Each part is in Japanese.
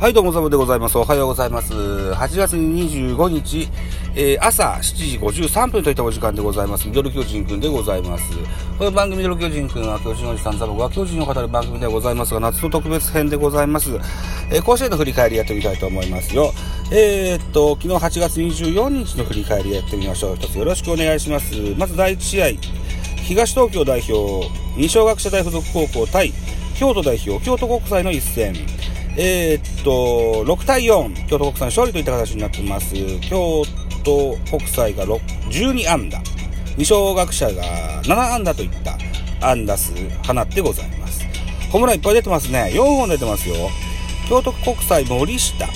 はい、どうもザボでございます。おはようございます。8月25日、えー、朝7時53分といったお時間でございます。ミドル巨人くんでございます。この番組ミドル巨人くんは巨人おじさんザボが巨人を語る番組でございますが、夏の特別編でございます。えー、甲子園の振り返りやってみたいと思いますよ。えー、っと、昨日8月24日の振り返りやってみましょう。一つよろしくお願いします。まず第1試合、東東京代表、二小学者大附属高校対京都代表、京都国際の一戦。えー、っと、6対4、京都国際勝利といった形になっています。京都国際が12安打、二小学者が7安打といった安打数放ってございます。ホームランいっぱい出てますね。4本出てますよ。京都国際森下、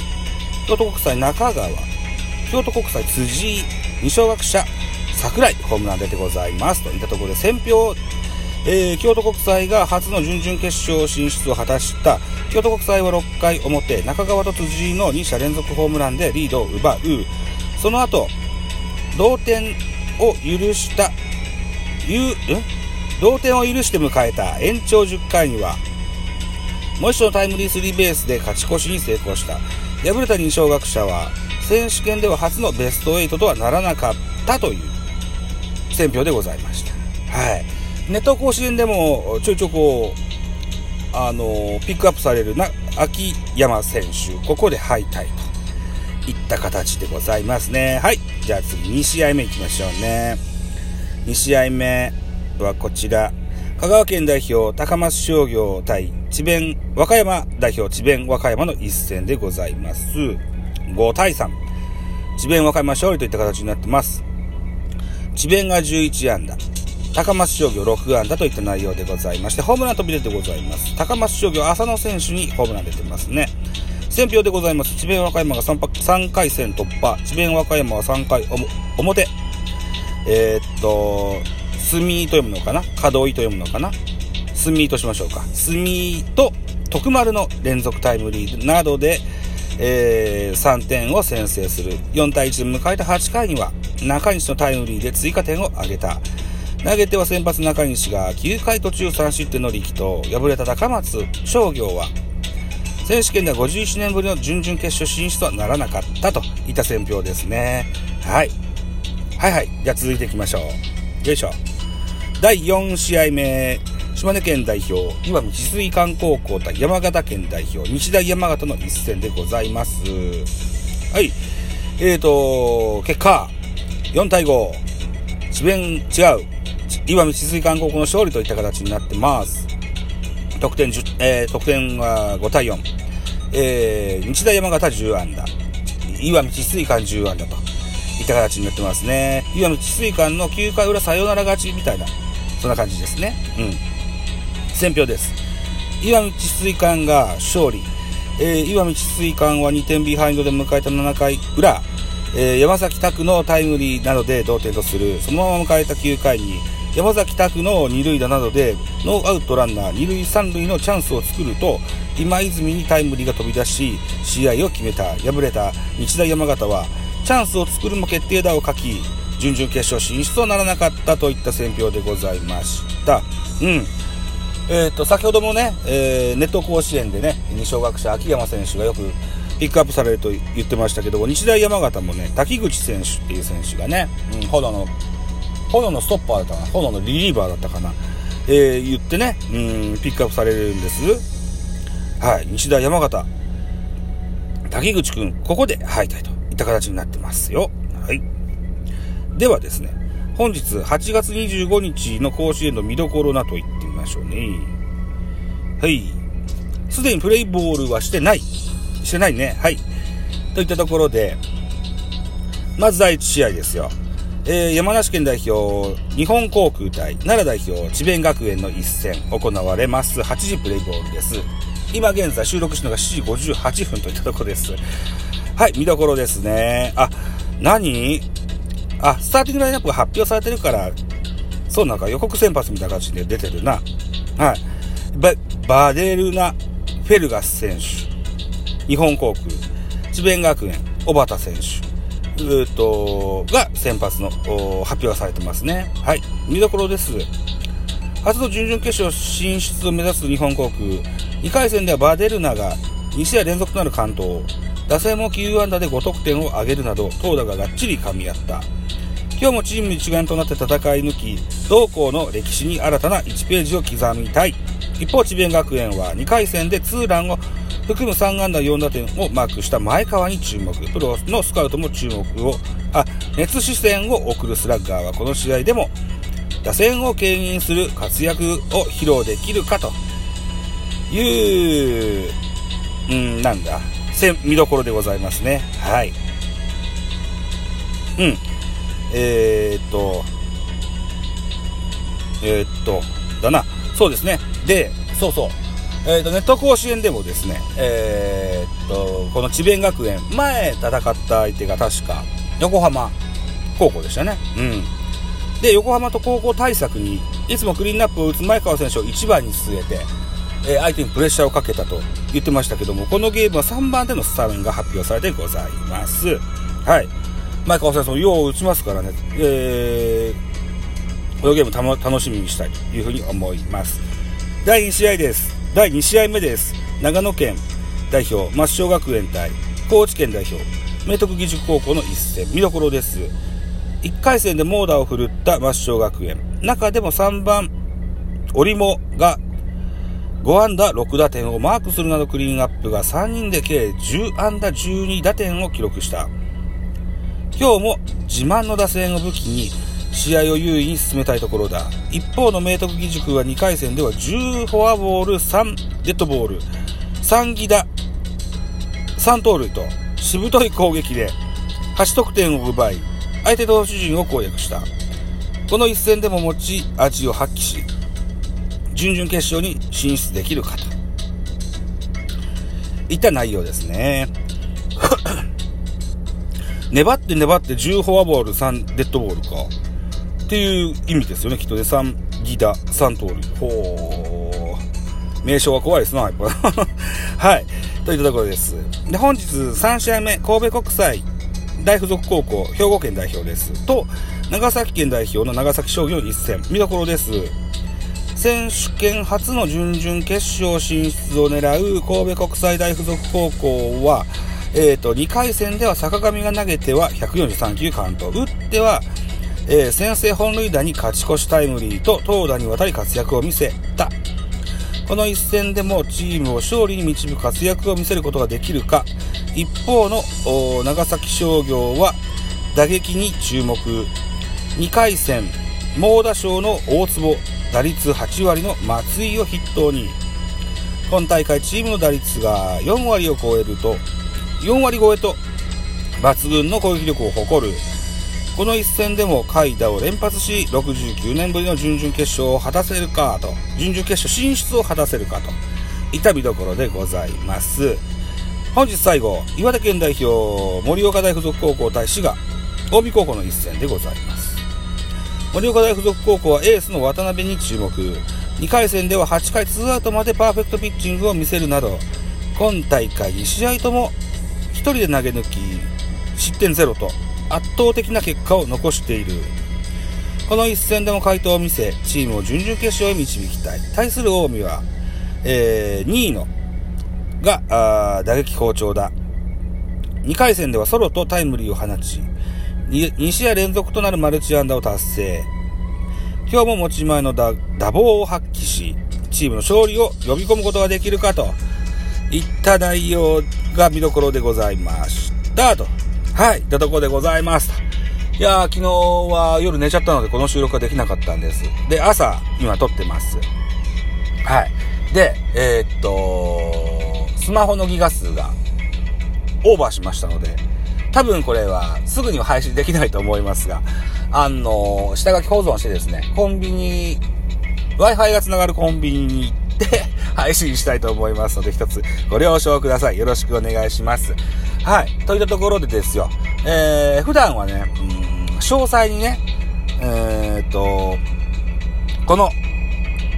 京都国際中川、京都国際辻井、二小学者桜井、ホームラン出てございます。といったところで、選票えー、京都国際が初の準々決勝進出を果たした。京都国際は6回表中川と辻井の2者連続ホームランでリードを奪う。その後同点を許した同点を許して迎えた。延長10回にはもう一度タイムリースリーベースで勝ち越しに成功した。敗れた二小学者は選手権では初のベスト8とはならなかったという選評でございました。はい。ネット甲子園でもちょいちょいこう、あの、ピックアップされるな、秋山選手、ここで敗退といった形でございますね。はい。じゃあ次2試合目いきましょうね。2試合目はこちら。香川県代表高松商業対智弁和歌山代表智弁和歌山の一戦でございます。5対3。智弁和歌山勝利といった形になってます。智弁が11安打。高松商業6安打といった内容でございまして、ホームラン飛び出てございます。高松商業浅野選手にホームラン出てますね。選票でございます。智弁和歌山が 3, 3回戦突破。智弁和歌山は3回表。えー、っと、住と読むのかな？門井と読むのかな？住としましょうか。住と徳丸の連続タイムリーなどで、えー、3点を先制する。4対1で迎えた8回には、中西のタイムリーで追加点を挙げた。投げては先発中西が9回途中3失点の力投敗れた高松商業は選手権では51年ぶりの準々決勝進出はならなかったといった選評ですね。はい。はいはい。じゃあ続いていきましょう。よいしょ。第4試合目。島根県代表岩見治水館高校対山形県代表日大山形の一戦でございます。はい。えーと結果4対5智弁違う。岩見治水館高校の勝利といった形になってます。得点10、えー、得点は5対4。えー、日大山形10安打。岩見治水館10安打といった形になってますね。岩見治水館の9回裏サヨナラ勝ちみたいな、そんな感じですね。うん。選票です。岩見治水館が勝利。えー、石見智翠館は2点ビハインドで迎えた7回裏。えー、山崎拓のタイムリーなどで同点とする。そのまま迎えた9回に、山崎拓の二塁打などでノーアウトランナー二塁三塁のチャンスを作ると今泉にタイムリーが飛び出し試合を決めた敗れた日大山形はチャンスを作るも決定打を欠き準々決勝進出とならなかったといった選評でございました。うんえーと、先ほどもね、えー、ネット甲子園でね二小学者秋山選手がよくピックアップされると言ってましたけど日大山形もね滝口選手っていう選手がね、うん、炎の炎のストッパーだったかな炎のリリーバーだったかな、えー、言ってね、うん、ピックアップされるんです。はい、西田山形、滝口くん、ここで敗退といった形になってますよ。はい。ではですね、本日8月25日の甲子園の見どころなと言ってみましょうね。はい。すでにプレイボールはしてない。してないね。はい。といったところで、まず第1試合ですよ。えー、山梨県代表、日本航空隊、奈良代表、智弁学園の一戦行われます。8時プレイボールです。今現在収録してのが7時58分といったところです。はい、見どころですね。あ、何？あ、スターティングラインナップが発表されてるから、そうなんか予告先発みたいな感じで出てるな。はい。バ、バデルナ・フェルガス選手、日本航空、智弁学園、小畑選手、ーと、が先発の発表されてますね。はい。見どころです。初の準々決勝進出を目指す日本航空。2回戦ではバデルナが2試合連続となる関東。打線も9安打で5得点を挙げるなど、投打ががっちり噛み合った。今日もチーム一丸となって戦い抜き、同校の歴史に新たな1ページを刻みたい。一方、智弁学園は2回戦でツーランを含む3安打4打点をマークした前川に注目。プロのスカウトも注目を、あ、熱視線を送るスラッガーはこの試合でも打線を牽引する活躍を披露できるかという、うん、なんだ、見どころでございますね。はい。うん。えー、っと、えー、っと、だな。そうですね。で、そうそう。えー、っと、ネット甲子園でもですね、えー、っと、この智弁学園、前戦った相手が確か、横浜高校でしたね。うん。で、横浜と高校対策に、いつもクリーンナップを打つ前川選手を1番に据えて、えー、相手にプレッシャーをかけたと言ってましたけども、このゲームは3番でのスタメンが発表されてございます。はい。前川選手もよう打ちますからね、えー、このゲーム楽しみにしたいというふうに思います。第2試合です。第2試合目です。長野県代表、抹消学園対高知県代表、明徳義塾高校の一戦、見どころです。1回戦で猛打を振るった抹消学園。中でも3番、織茂が5安打6打点をマークするなどクリーンアップが3人で計10安打12打点を記録した。今日も自慢の打線を武器に試合を優位に進めたいところだ。一方の明徳義塾は2回戦では10フォアボール3デッドボール、3犠打、3盗塁としぶとい攻撃で8得点を奪い、相手投手陣を攻略した。この一戦でも持ち味を発揮し、準々決勝に進出できるかと。いった内容ですね。粘って粘って10フォアボール3デッドボールか。っていう意味ですよね、きっとね。3ギダ、3通り。ほー。名称は怖いですな、やっぱ。はい。といったところです。で、本日3試合目、神戸国際大附属高校、兵庫県代表です。と、長崎県代表の長崎商業一戦、見どころです。選手権初の準々決勝進出を狙う神戸国際大附属高校は、えっ、ー、と、2回戦では坂上が投げては143球カウント、打っては、えー、先制本塁打に勝ち越しタイムリーと投打にわたり活躍を見せた。この一戦でもチームを勝利に導く活躍を見せることができるか、一方の長崎商業は打撃に注目。2回戦、猛打賞の大坪、打率8割の松井を筆頭に、今大会チームの打率が4割を超えると、4割超えと抜群の攻撃力を誇る。この一戦でも下位打を連発し、69年ぶりの準々決勝を果たせるかと、準々決勝進出を果たせるかと、いった見どころでございます。本日最後、岩手県代表、盛岡大附属高校対滋賀、近江高校の一戦でございます。盛岡大附属高校はエースの渡辺に注目。2回戦では8回2アウトまでパーフェクトピッチングを見せるなど、今大会2試合とも1人で投げ抜き、失点ゼロと圧倒的な結果を残している。この一戦でも回答を見せ、チームを準々決勝へ導きたい。対する近江は、えー、2位のが、打撃好調だ。2回戦ではソロとタイムリーを放ち、2, 2試合連続となるマルチ安打を達成。今日も持ち前の打棒を発揮し、チームの勝利を呼び込むことができるかといった内容が見どころでございました。と。はい、いったところでございますいやー、昨日は夜寝ちゃったのでこの収録ができなかったんです。で、朝、今撮ってます。はい。で、えー、っと、スマホのギガ数がオーバーしましたので、多分これはすぐには配信できないと思いますが、あの、下書き保存してですね、コンビニ、Wi-Fi が繋がるコンビニに行って配信したいと思いますので、一つご了承ください。よろしくお願いします。はい。といったところでですよ、えー、普段はね、うん、詳細にね、えー、っと、この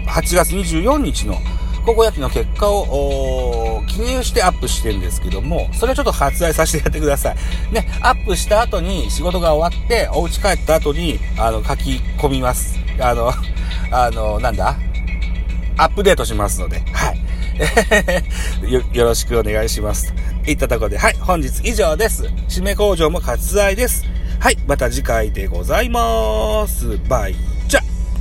8月24日の高校野球の結果を記入してアップしてるんですけども、それをちょっと割愛させてやってください。ね、アップした後に仕事が終わって、お家帰った後に、あの、書き込みます。あの、あの、なんだ？アップデートしますので、はい。よ、よろしくお願いします。いったところで、はい、本日以上です。締め工場も割愛です。はい、また次回でございます。バイ。